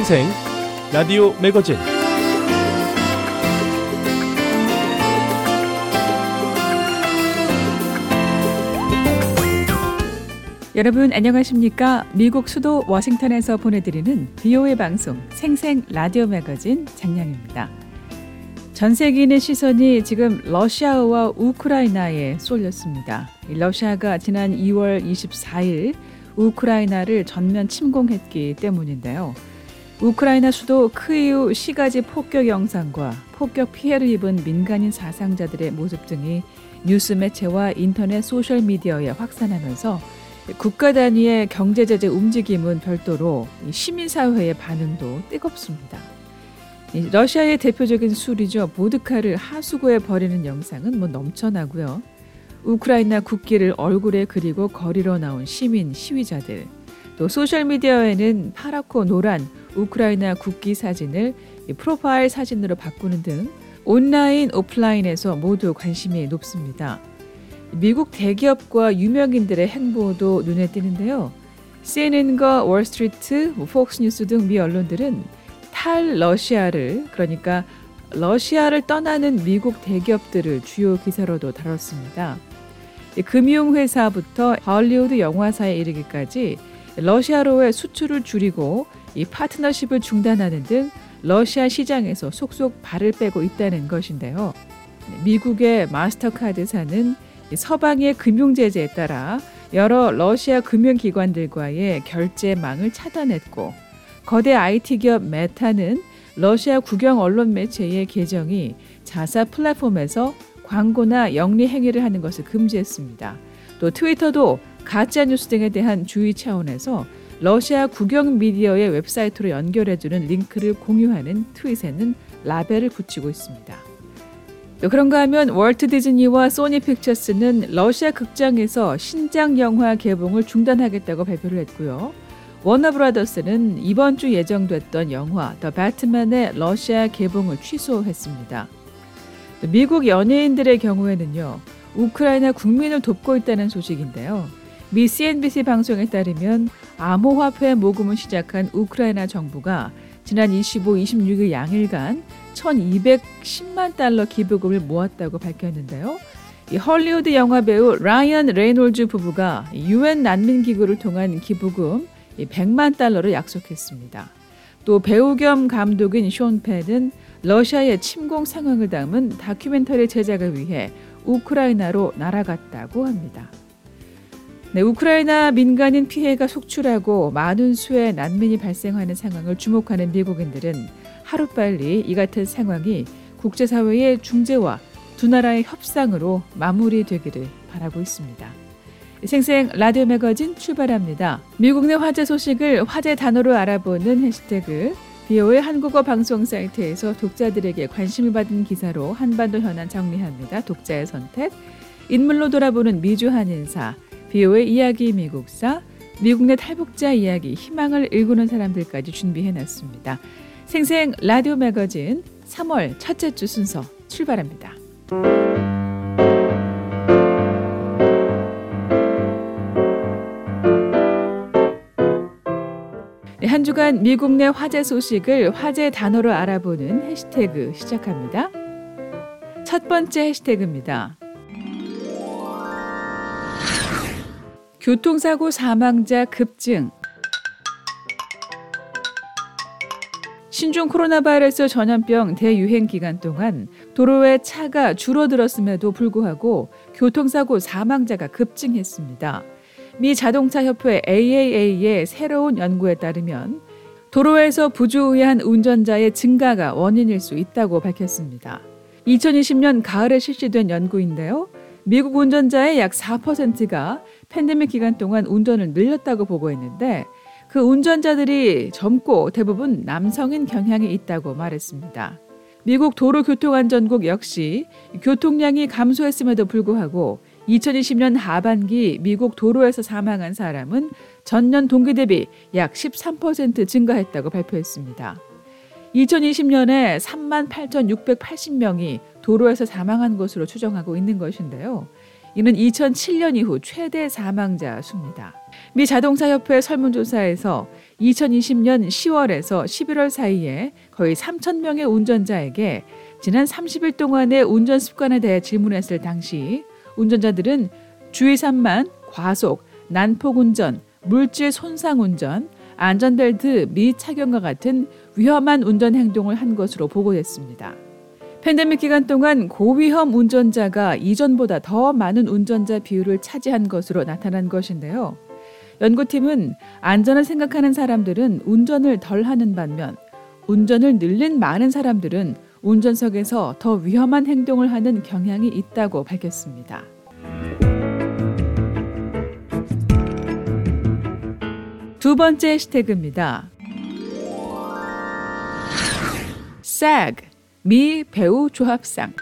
생생 라디오 매거진 여러분 안녕하십니까? 미국 수도 워싱턴에서 보내드리는 비오의 방송 생생 라디오 매거진 장량입니다. 전 세계인의 시선이 지금 러시아와 우크라이나에 쏠렸습니다. 러시아가 지난 2월 24일 우크라이나를 전면 침공했기 때문인데요. 우크라이나 수도 크이우 시가지 폭격 영상과 폭격 피해를 입은 민간인 사상자들의 모습 등이 뉴스 매체와 인터넷 소셜 미디어에 확산하면서 국가 단위의 경제 제재 움직임은 별도로 시민 사회의 반응도 뜨겁습니다. 러시아의 대표적인 술이죠. 보드카를 하수구에 버리는 영상은 뭐 넘쳐나고요. 우크라이나 국기를 얼굴에 그리고 거리로 나온 시민 시위자들 또 소셜 미디어에는 파랗고 노란 우크라이나 국기 사진을 프로파일 사진으로 바꾸는 등 온라인 오프라인에서 모두 관심이 높습니다. 미국 대기업과 유명인들의 행보도 눈에 띄는데요. CNN과 월스트리트, 폭스뉴스 등 미 언론들은 탈 러시아를 그러니까 러시아를 떠나는 미국 대기업들을 주요 기사로도 다뤘습니다. 금융회사부터 할리우드 영화사에 이르기까지 러시아로의 수출을 줄이고 이 파트너십을 중단하는 등 러시아 시장에서 속속 발을 빼고 있다는 것인데요. 미국의 마스터카드사는 서방의 금융 제재에 따라 여러 러시아 금융기관들과의 결제망을 차단했고 거대 IT 기업 메타는 러시아 국영 언론 매체의 계정이 자사 플랫폼에서 광고나 영리 행위를 하는 것을 금지했습니다. 또 트위터도 가짜 뉴스 등에 대한 주의 차원에서 러시아 국영 미디어의 웹사이트로 연결해주는 링크를 공유하는 트윗에는 라벨을 붙이고 있습니다. 또 그런가 하면 월트 디즈니와 소니 픽처스는 러시아 극장에서 신작 영화 개봉을 중단하겠다고 발표를 했고요. 워너브라더스는 이번 주 예정됐던 영화 더 배트맨의 러시아 개봉을 취소했습니다. 미국 연예인들의 경우에는요. 우크라이나 국민을 돕고 있다는 소식인데요. 미 CNBC 방송에 따르면 암호화폐 모금을 시작한 우크라이나 정부가 지난 25, 26일 양일간 1210만 달러 기부금을 모았다고 밝혔는데요. 이 헐리우드 영화 배우 라이언 레이놀즈 부부가 유엔 난민 기구를 통한 기부금 100만 달러를 약속했습니다. 또 배우 겸 감독인 쇼 펜은 러시아의 침공 상황을 담은 다큐멘터리 제작을 위해 우크라이나로 날아갔다고 합니다. 네, 우크라이나 민간인 피해가 속출하고 많은 수의 난민이 발생하는 상황을 주목하는 미국인들은 하루빨리 이 같은 상황이 국제사회의 중재와 두 나라의 협상으로 마무리되기를 바라고 있습니다. 생생 라디오 매거진 출발합니다. 미국 내 화제 소식을 화제 단어로 알아보는 해시태그 비오의 한국어 방송 사이트에서 독자들에게 관심을 받은 기사로 한반도 현안 정리합니다. 독자의 선택. 인물로 돌아보는 미주 한인사, 비오의 이야기 미국사, 미국 내 탈북자 이야기, 희망을 일구는 사람들까지 준비해놨습니다. 생생 라디오 매거진 3월 첫째 주 순서 출발합니다. 네, 한 주간 미국 내 화제 소식을 화제 단어로 알아보는 해시태그 시작합니다. 첫 번째 해시태그입니다. 교통사고 사망자 급증. 신종 코로나 바이러스 전염병 대유행 기간 동안 도로에 차가 줄어들었음에도 불구하고 교통사고 사망자가 급증했습니다. 미 자동차 협회 AAA의 새로운 연구에 따르면 도로에서 부주의한 운전자의 증가가 원인일 수 있다고 밝혔습니다. 2020년 가을에 실시된 연구인데요. 미국 운전자의 약 4%가 팬데믹 기간 동안 운전을 늘렸다고 보고했는데 그 운전자들이 젊고 대부분 남성인 경향이 있다고 말했습니다. 미국 도로교통안전국 역시 교통량이 감소했음에도 불구하고 2020년 하반기 미국 도로에서 사망한 사람은 전년 동기 대비 약 13% 증가했다고 발표했습니다. 2020년에 3만 8,680명이 도로에서 사망한 것으로 추정하고 있는 것인데요. 이는 2007년 이후 최대 사망자 수입니다. 미 자동차협회 설문조사에서 2020년 10월에서 11월 사이에 거의 3천 명의 운전자에게 지난 30일 동안의 운전 습관에 대해 질문했을 당시 운전자들은 주의산만, 과속, 난폭 운전, 물질 손상 운전, 안전벨트 미착용과 같은 위험한 운전 행동을 한 것으로 보고됐습니다. 팬데믹 기간 동안 고위험 운전자가 이전보다 더 많은 운전자 비율을 차지한 것으로 나타난 것인데요. 연구팀은 안전을 생각하는 사람들은 운전을 덜 하는 반면 운전을 늘린 많은 사람들은 운전석에서 더 위험한 행동을 하는 경향이 있다고 밝혔습니다. 두 번째 해시태그입니다. SAG 미 배우 조합상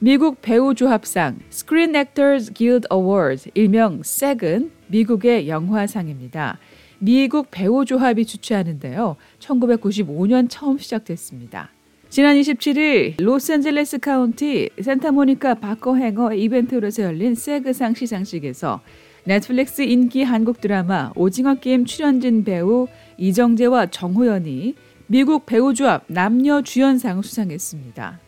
미국 배우 조합상 Screen Actors Guild Awards 일명 SAG은 미국의 영화상입니다. 미국 배우 조합이 주최하는데요. 1995년 처음 시작됐습니다. 지난 27일 로스앤젤레스 카운티 산타모니카 바커행어 이벤트홀에서 열린 SAG상 시상식에서 넷플릭스 인기 한국 드라마 오징어 게임 출연진 배우 이정재와 정호연이 미국 배우조합 남녀 주연상 수상했습니다.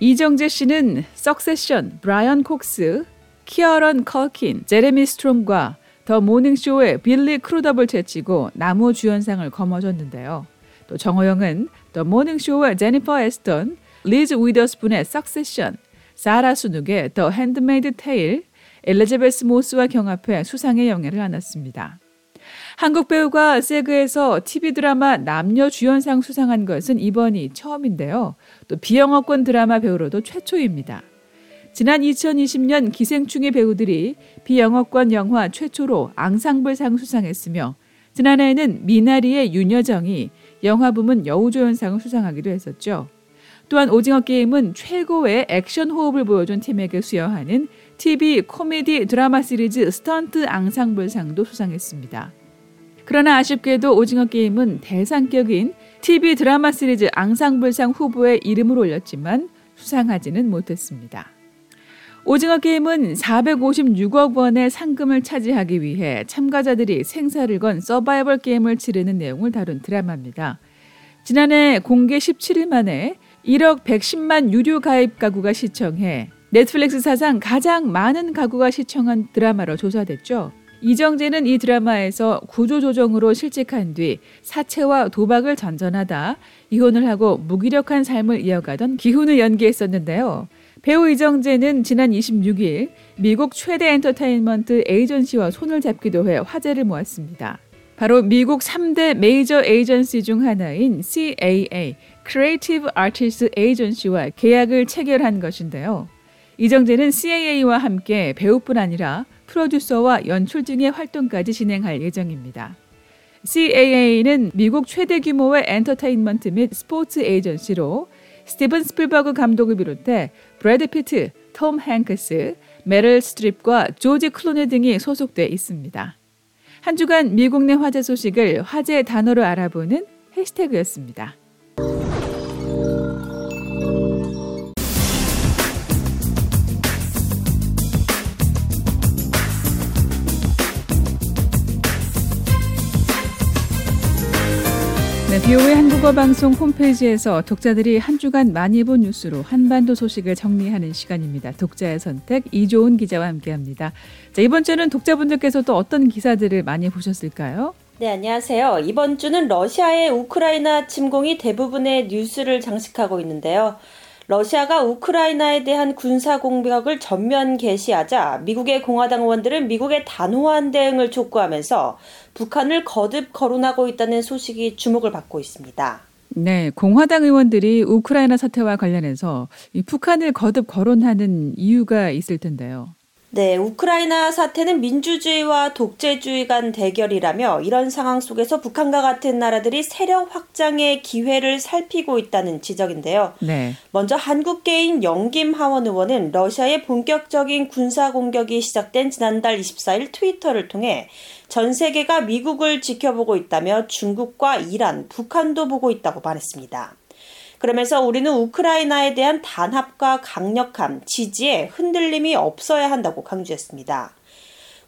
이정재 씨는 석세션, 브라이언 콕스, 키어런 컬킨, 제레미 스트롱과 더 모닝쇼의 빌리 크루덥을 제치고 남우주연상을 거머쥐었는데요. 또 정호연은 더 모닝쇼의 제니퍼 애니스턴, 리즈 위더스푼 석세션, 사라 스누크 더 핸드메이드 테일, 엘리자베스 모스와 경합해 수상의 영예를 안았습니다. 한국 배우가 SAG에서 TV 드라마 남녀 주연상 수상한 것은 이번이 처음인데요. 또 비영어권 드라마 배우로도 최초입니다. 지난 2020년 기생충의 배우들이 비영어권 영화 최초로 앙상블상 수상했으며 지난해에는 미나리의 윤여정이 영화 부문 여우조연상을 수상하기도 했었죠. 또한 오징어 게임은 최고의 액션 호흡을 보여준 팀에게 수여하는 TV 코미디 드라마 시리즈 스턴트 앙상블상도 수상했습니다. 그러나 아쉽게도 오징어 게임은 대상격인 TV 드라마 시리즈 앙상블상 후보에 이름을 올렸지만 수상하지는 못했습니다. 오징어 게임은 456억 원의 상금을 차지하기 위해 참가자들이 생사를 건 서바이벌 게임을 치르는 내용을 다룬 드라마입니다. 지난해 공개 17일 만에 1억 110만 유료 가입 가구가 시청해 넷플릭스 사상 가장 많은 가구가 시청한 드라마로 조사됐죠. 이정재는 이 드라마에서 구조조정으로 실직한 뒤 사채와 도박을 전전하다 이혼을 하고 무기력한 삶을 이어가던 기훈을 연기했었는데요. 배우 이정재는 지난 26일 미국 최대 엔터테인먼트 에이전시와 손을 잡기도 해 화제를 모았습니다. 바로 미국 3대 메이저 에이전시 중 하나인 CAA, Creative Artists Agency와 계약을 체결한 것인데요. 이정재는 CAA와 함께 배우뿐 아니라 프로듀서와 연출 등의 활동까지 진행할 예정입니다. CAA는 미국 최대 규모의 엔터테인먼트 및 스포츠 에이전시로 스티븐 스필버그 감독을 비롯해 브래드 피트, 톰 행크스, 메릴 스트립과 조지 클루니 등이 소속돼 있습니다. 한 주간 미국 내 화제 소식을 화제 단어로 알아보는 해시태그였습니다. 비오의 한국어 방송 홈페이지에서 독자들이 한 주간 많이 본 뉴스로 한반도 소식을 정리하는 시간입니다. 독자의 선택 이조은 기자와 함께합니다. 자, 이번 주는 독자분들께서 또 어떤 기사들을 많이 보셨을까요? 네, 안녕하세요. 이번 주는 러시아의 우크라이나 침공이 대부분의 뉴스를 장식하고 있는데요. 러시아가 우크라이나에 대한 군사 공격을 전면 개시하자 미국의 공화당 의원들은 미국의 단호한 대응을 촉구하면서 북한을 거듭 거론하고 있다는 소식이 주목을 받고 있습니다. 네, 공화당 의원들이 우크라이나 사태와 관련해서 북한을 거듭 거론하는 이유가 있을 텐데요. 네, 우크라이나 사태는 민주주의와 독재주의 간 대결이라며 이런 상황 속에서 북한과 같은 나라들이 세력 확장의 기회를 살피고 있다는 지적인데요. 네. 먼저 한국계인 영김 하원 의원은 러시아의 본격적인 군사 공격이 시작된 지난달 24일 트위터를 통해 전 세계가 미국을 지켜보고 있다며 중국과 이란, 북한도 보고 있다고 말했습니다. 그러면서 우리는 우크라이나에 대한 단합과 강력함, 지지에 흔들림이 없어야 한다고 강조했습니다.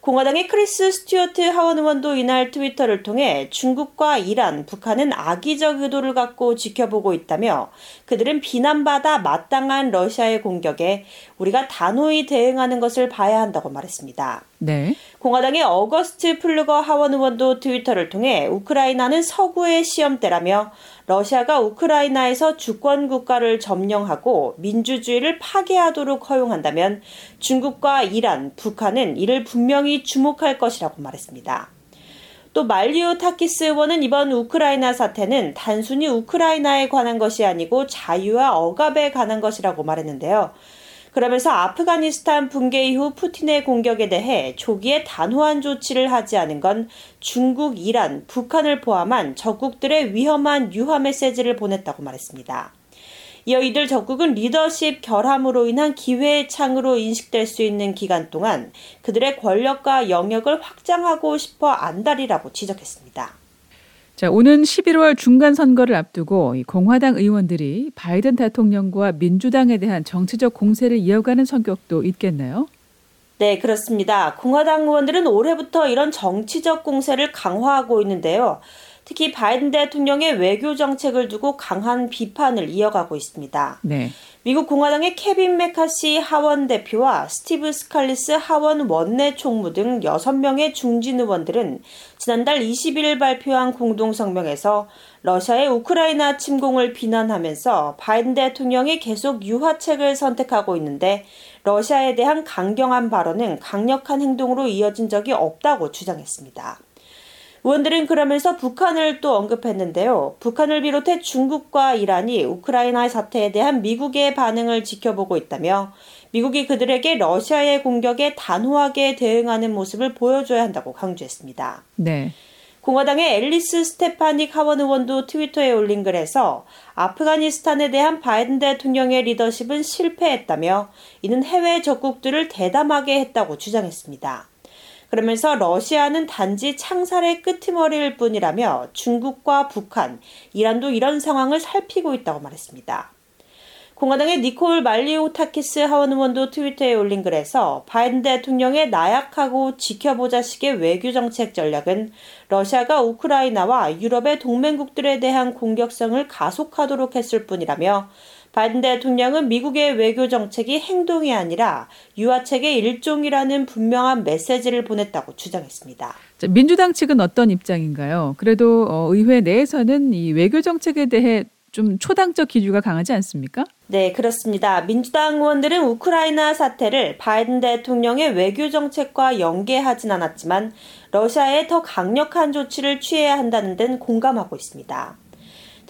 공화당의 크리스 스튜어트 하원 의원도 이날 트위터를 통해 중국과 이란, 북한은 악의적 의도를 갖고 지켜보고 있다며 그들은 비난받아 마땅한 러시아의 공격에 우리가 단호히 대응하는 것을 봐야 한다고 말했습니다. 네. 공화당의 어거스트 플루거 하원 의원도 트위터를 통해 우크라이나는 서구의 시험대라며 러시아가 우크라이나에서 주권 국가를 점령하고 민주주의를 파괴하도록 허용한다면 중국과 이란, 북한은 이를 분명히 주목할 것이라고 말했습니다. 또 말리오타키스 의원은 이번 우크라이나 사태는 단순히 우크라이나에 관한 것이 아니고 자유와 억압에 관한 것이라고 말했는데요. 그러면서 아프가니스탄 붕괴 이후 푸틴의 공격에 대해 조기에 단호한 조치를 하지 않은 건 중국, 이란, 북한을 포함한 적국들의 위험한 유화 메시지를 보냈다고 말했습니다. 이어 이들 적국은 리더십 결함으로 인한 기회의 창으로 인식될 수 있는 기간 동안 그들의 권력과 영역을 확장하고 싶어 안달이라고 지적했습니다. 자, 오는 11월 중간 선거를 앞두고 공화당 의원들이 바이든 대통령과 민주당에 대한 정치적 공세를 이어가는 성격도 있겠네요. 네, 그렇습니다. 공화당 의원들은 올해부터 이런 정치적 공세를 강화하고 있는데요. 특히 바이든 대통령의 외교 정책을 두고 강한 비판을 이어가고 있습니다. 네. 미국 공화당의 케빈 메카시 하원 대표와 스티브 스칼리스 하원 원내 총무 등 6명의 중진 의원들은 지난달 21일 발표한 공동 성명에서 러시아의 우크라이나 침공을 비난하면서 바이든 대통령이 계속 유화책을 선택하고 있는데 러시아에 대한 강경한 발언은 강력한 행동으로 이어진 적이 없다고 주장했습니다. 의원들은 그러면서 북한을 또 언급했는데요. 북한을 비롯해 중국과 이란이 우크라이나 사태에 대한 미국의 반응을 지켜보고 있다며 미국이 그들에게 러시아의 공격에 단호하게 대응하는 모습을 보여줘야 한다고 강조했습니다. 네. 공화당의 앨리스 스테파닉 하원 의원도 트위터에 올린 글에서 아프가니스탄에 대한 바이든 대통령의 리더십은 실패했다며 이는 해외 적국들을 대담하게 했다고 주장했습니다. 그러면서 러시아는 단지 창살의 끄트머리일 뿐이라며 중국과 북한, 이란도 이런 상황을 살피고 있다고 말했습니다. 공화당의 니콜 말리오타키스 하원 의원도 트위터에 올린 글에서 바이든 대통령의 나약하고 지켜보자식의 외교 정책 전략은 러시아가 우크라이나와 유럽의 동맹국들에 대한 공격성을 가속하도록 했을 뿐이라며 바이든 대통령은 미국의 외교 정책이 행동이 아니라 유화책의 일종이라는 분명한 메시지를 보냈다고 주장했습니다. 민주당 측은 어떤 입장인가요? 그래도 어, 의회 내에서는 이 외교 정책에 대해 좀 초당적 기류가 강하지 않습니까? 네, 그렇습니다. 민주당 의원들은 우크라이나 사태를 바이든 대통령의 외교 정책과 연계하진 않았지만 러시아에 더 강력한 조치를 취해야 한다는 데는 공감하고 있습니다.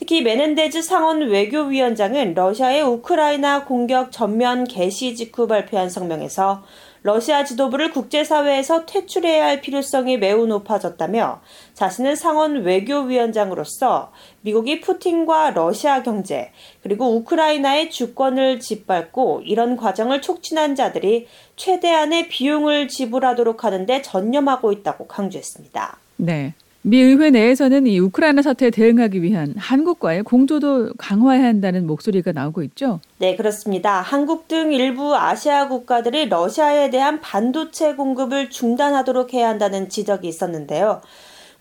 특히 메넨데즈 상원 외교위원장은 러시아의 우크라이나 공격 전면 개시 직후 발표한 성명에서 러시아 지도부를 국제사회에서 퇴출해야 할 필요성이 매우 높아졌다며 자신은 상원 외교위원장으로서 미국이 푸틴과 러시아 경제 그리고 우크라이나의 주권을 짓밟고 이런 과정을 촉진한 자들이 최대한의 비용을 지불하도록 하는데 전념하고 있다고 강조했습니다. 네. 미 의회 내에서는 이 우크라이나 사태에 대응하기 위한 한국과의 공조도 강화해야 한다는 목소리가 나오고 있죠. 네, 그렇습니다. 한국 등 일부 아시아 국가들이 러시아에 대한 반도체 공급을 중단하도록 해야 한다는 지적이 있었는데요.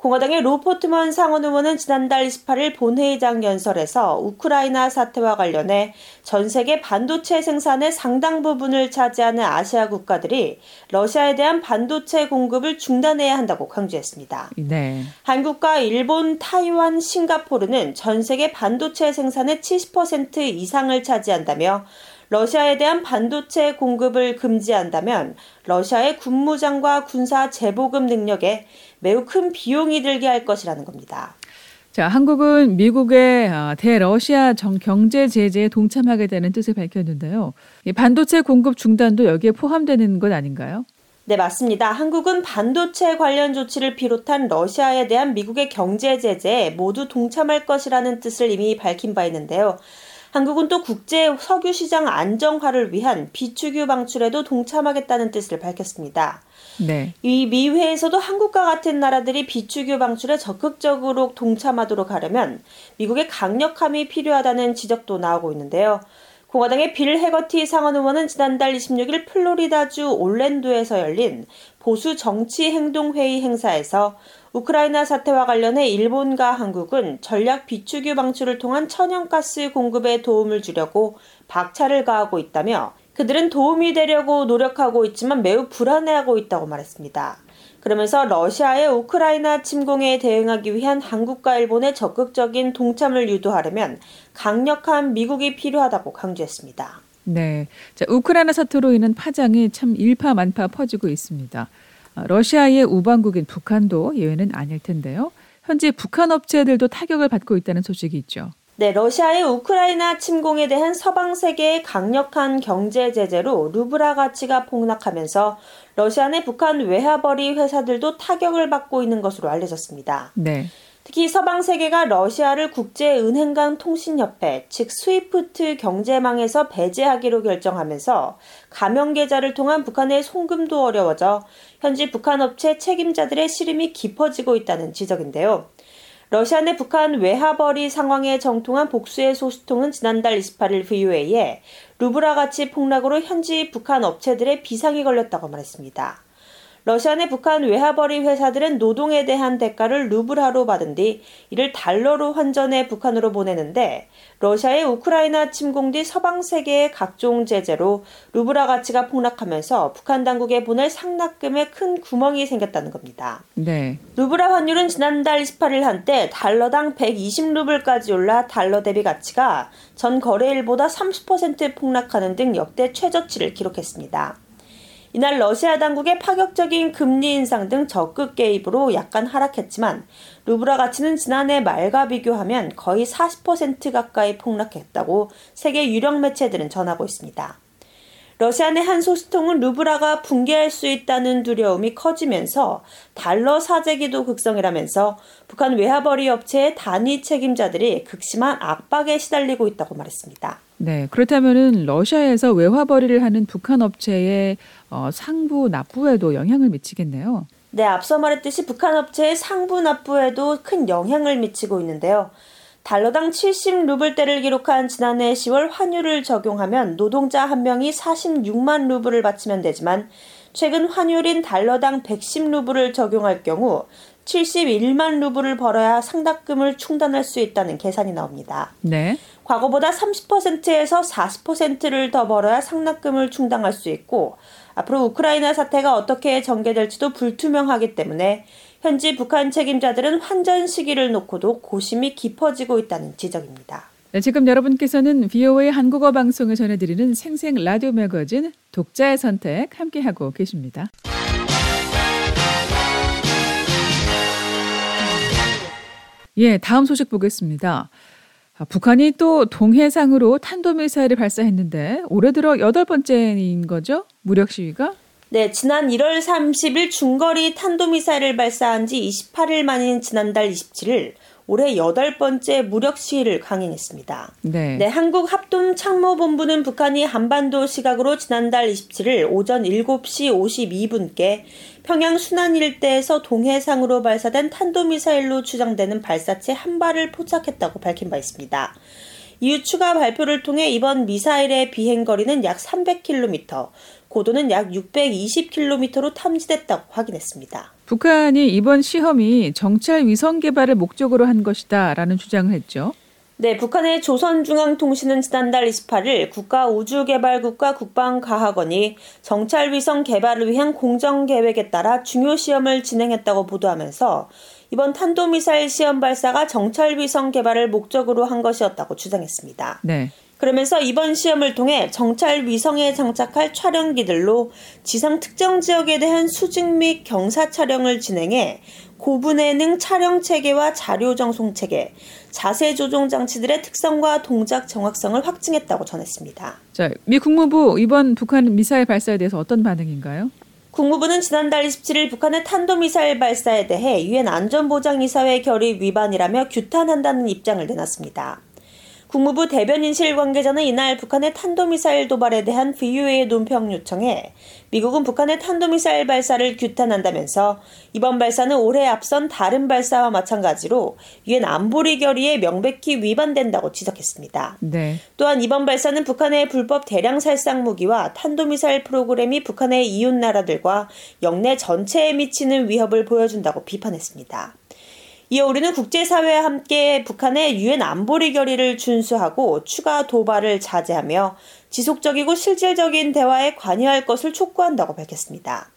공화당의 로포트먼 상원 의원은 지난달 28일 본회의장 연설에서 우크라이나 사태와 관련해 전 세계 반도체 생산의 상당 부분을 차지하는 아시아 국가들이 러시아에 대한 반도체 공급을 중단해야 한다고 강조했습니다. 네. 한국과 일본, 타이완, 싱가포르는 전 세계 반도체 생산의 70% 이상을 차지한다며 러시아에 대한 반도체 공급을 금지한다면 러시아의 군무장과 군사 재보급 능력에 매우 큰 비용이 들게 할 것이라는 겁니다. 자, 한국은 미국의 아, 대러시아 경제 제재에 동참하게 되는 뜻을 밝혔는데요. 반도체 공급 중단도 여기에 포함되는 것 아닌가요? 네, 맞습니다. 한국은 반도체 관련 조치를 비롯한 러시아에 대한 미국의 경제 제재에 모두 동참할 것이라는 뜻을 이미 밝힌 바 있는데요. 한국은 또 국제 석유 시장 안정화를 위한 비축유 방출에도 동참하겠다는 뜻을 밝혔습니다. 네. 이 미회에서도 한국과 같은 나라들이 비축유 방출에 적극적으로 동참하도록 하려면 미국의 강력함이 필요하다는 지적도 나오고 있는데요. 공화당의 빌 해거티 상원 의원은 지난달 26일 플로리다주 올랜도에서 열린 보수 정치 행동 회의 행사에서 우크라이나 사태와 관련해 일본과 한국은 전략 비축유 방출을 통한 천연가스 공급에 도움을 주려고 박차를 가하고 있다며 그들은 도움이 되려고 노력하고 있지만 매우 불안해하고 있다고 말했습니다. 그러면서 러시아의 우크라이나 침공에 대응하기 위한 한국과 일본의 적극적인 동참을 유도하려면 강력한 미국이 필요하다고 강조했습니다. 네. 자, 우크라이나 사태로 인한 파장이 참 일파만파 퍼지고 있습니다. 어, 러시아의 우방국인 북한도 예외는 아닐 텐데요. 현재 북한 업체들도 타격을 받고 있다는 소식이 있죠. 네, 러시아의 우크라이나 침공에 대한 서방 세계의 강력한 경제 제재로 루브라 가치가 폭락하면서 러시아 내 북한 외화벌이 회사들도 타격을 받고 있는 것으로 알려졌습니다. 네. 특히 서방 세계가 러시아를 국제 은행간 통신협회, 즉 스위프트 결제망에서 배제하기로 결정하면서 가명 계좌를 통한 북한의 송금도 어려워져 현지 북한 업체 책임자들의 시름이 깊어지고 있다는 지적인데요. 러시아 내 북한 외화벌이 상황에 정통한 복수의 소식통은 지난달 28일 VOA에 루블화 가치 폭락으로 현지 북한 업체들에 비상이 걸렸다고 말했습니다. 러시아 내 북한 외화벌이 회사들은 노동에 대한 대가를 루블화로 받은 뒤 이를 달러로 환전해 북한으로 보내는데 러시아의 우크라이나 침공 뒤 서방 세계의 각종 제재로 루블화 가치가 폭락하면서 북한 당국에 보낼 상납금에 큰 구멍이 생겼다는 겁니다. 네. 루블화 환율은 지난달 28일 한때 달러당 120루블까지 올라 달러 대비 가치가 전 거래일보다 30% 폭락하는 등 역대 최저치를 기록했습니다. 이날 러시아 당국의 파격적인 금리 인상 등 적극 개입으로 약간 하락했지만 루브라 가치는 지난해 말과 비교하면 거의 40% 가까이 폭락했다고 세계 유력 매체들은 전하고 있습니다. 러시아 내 한 소식통은 루브라가 붕괴할 수 있다는 두려움이 커지면서 달러 사재기도 극성이라면서 북한 외화벌이 업체의 단위 책임자들이 극심한 압박에 시달리고 있다고 말했습니다. 네, 그렇다면은 러시아에서 외화벌이를 하는 북한 업체의 어, 상부 납부에도 영향을 미치겠네요. 네, 앞서 말했듯이 북한 업체의 상부 납부에도 큰 영향을 미치고 있는데요. 달러당 70루블대를 기록한 지난해 10월 환율을 적용하면 노동자 한 명이 46만 루블을 바치면 되지만 최근 환율인 달러당 110루블을 적용할 경우 71만 루블을 벌어야 상납금을 충당할 수 있다는 계산이 나옵니다. 네. 과거보다 30%에서 40%를 더 벌어야 상납금을 충당할 수 있고 앞으로 우크라이나 사태가 어떻게 전개될지도 불투명하기 때문에 현지 북한 책임자들은 환전 시기를 놓고도 고심이 깊어지고 있다는 지적입니다. 네, 지금 여러분께서는 VOA 한국어 방송을 전해드리는 생생 라디오 매거진 독자의 선택 함께하고 계십니다. 예, 다음 소식 보겠습니다. 아, 북한이 또 동해상으로 탄도미사일을 발사했는데 올해 들어 여덟 번째인 거죠? 무력 시위가? 네, 지난 1월 30일 중거리 탄도미사일을 발사한 지 28일 만인 지난달 27일 올해 여덟 번째 무력 시위를 강행했습니다. 네. 네, 한국 합동 참모 본부는 북한이 한반도 시각으로 지난달 27일 오전 7시 52분께 평양 순안 일대에서 동해상으로 발사된 탄도미사일로 추정되는 발사체 한 발을 포착했다고 밝힌 바 있습니다. 이후 추가 발표를 통해 이번 미사일의 비행거리는 약 300km, 고도는 약 620km로 탐지됐다고 확인했습니다. 북한이 이번 시험이 정찰 위성 개발을 목적으로 한 것이다라는 주장을 했죠. 네, 북한의 조선중앙통신은 지난달 28일 국가우주개발국가 국방과학원이 정찰위성 개발을 위한 공정계획에 따라 중요 시험을 진행했다고 보도하면서 이번 탄도미사일 시험 발사가 정찰위성 개발을 목적으로 한 것이었다고 주장했습니다. 네. 그러면서 이번 시험을 통해 정찰 위성에 장착할 촬영기들로 지상 특정 지역에 대한 수직 및 경사 촬영을 진행해 고분해능 촬영 체계와 자료 정송 체계, 자세 조종 장치들의 특성과 동작 정확성을 확증했다고 전했습니다. 자, 미 국무부 이번 북한 미사일 발사에 대해서 어떤 반응인가요? 국무부는 지난달 27일 북한의 탄도미사일 발사에 대해 유엔 안전보장이사회 결의 위반이라며 규탄한다는 입장을 내놨습니다. 국무부 대변인실 관계자는 이날 북한의 탄도미사일 도발에 대한 VOA의 논평 요청에 미국은 북한의 탄도미사일 발사를 규탄한다면서 이번 발사는 올해 앞선 다른 발사와 마찬가지로 유엔 안보리 결의에 명백히 위반된다고 지적했습니다. 네. 또한 이번 발사는 북한의 불법 대량 살상 무기와 탄도미사일 프로그램이 북한의 이웃 나라들과 영내 전체에 미치는 위협을 보여준다고 비판했습니다. 이어 우리는 국제사회와 함께 북한의 유엔 안보리 결의를 준수하고 추가 도발을 자제하며 지속적이고 실질적인 대화에 관여할 것을 촉구한다고 밝혔습니다.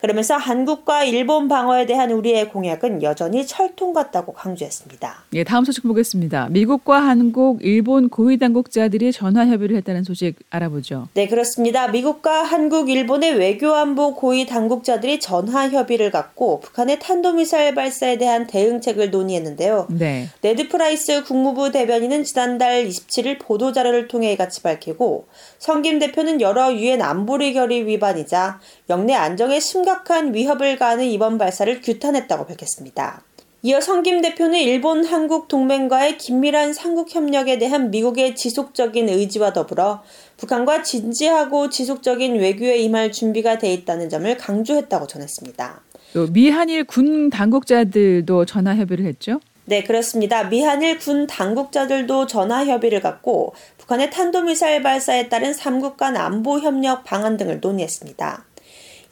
그러면서 한국과 일본 방어에 대한 우리의 공약은 여전히 철통 같다고 강조했습니다. 예, 다음 소식 보겠습니다. 미국과 한국, 일본 고위 당국자들이 전화 협의를 했다는 소식 알아보죠. 네, 그렇습니다. 미국과 한국, 일본의 외교안보 고위 당국자들이 전화 협의를 갖고 북한의 탄도미사일 발사에 대한 대응책을 논의했는데요. 네. 네드 프라이스 국무부 대변인은 지난달 27일 보도 자료를 통해 이같이 밝히고 성김 대표는 여러 유엔 안보리 결의 위반이자 역내 안정에 심각한 위협을 가하는 이번 발사를 규탄했다고 밝혔습니다. 이어 성김 대표는 일본 한국 동맹과의 긴밀한 삼국 협력에 대한 미국의 지속적인 의지와 더불어 북한과 진지하고 지속적인 외교에 임할 준비가 돼 있다는 점을 강조했다고 전했습니다. 미한일 군 당국자들도 전화 협의를 했죠? 네, 그렇습니다. 미한일 군 당국자들도 전화 협의를 갖고 북한의 탄도미사일 발사에 따른 3국 간 안보 협력 방안 등을 논의했습니다.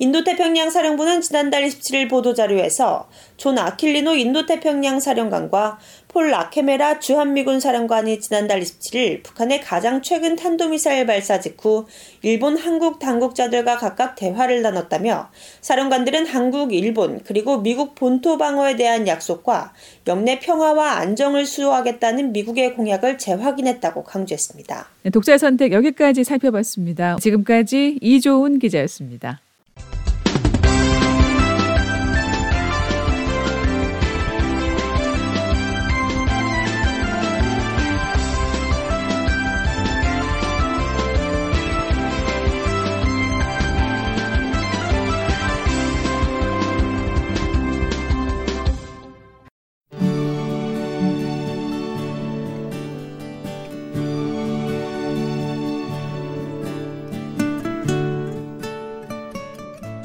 인도태평양 사령부는 지난달 27일 보도자료에서 존 아킬리노 인도태평양 사령관과 폴 라캐머라 주한미군 사령관이 지난달 27일 북한의 가장 최근 탄도미사일 발사 직후 일본, 한국 당국자들과 각각 대화를 나눴다며 사령관들은 한국, 일본, 그리고 미국 본토 방어에 대한 약속과 영내 평화와 안정을 수호하겠다는 미국의 공약을 재확인했다고 강조했습니다. 네, 독자 선택 여기까지 살펴봤습니다. 지금까지 이조은 기자였습니다.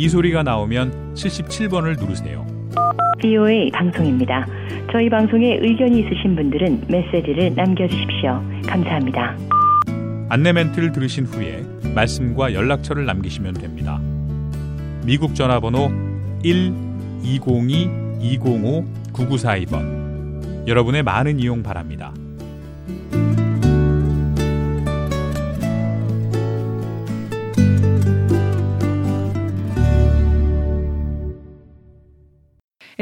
이 소리가 나오면 77번을 누르세요. BOA 방송입니다. 저희 방송에 의견이 있으신 분들은 메시지를 남겨주십시오. 감사합니다. 안내 멘트를 들으신 후에 말씀과 연락처를 남기시면 됩니다. 미국 전화번호 1-202-205-9942번 여러분의 많은 이용 바랍니다.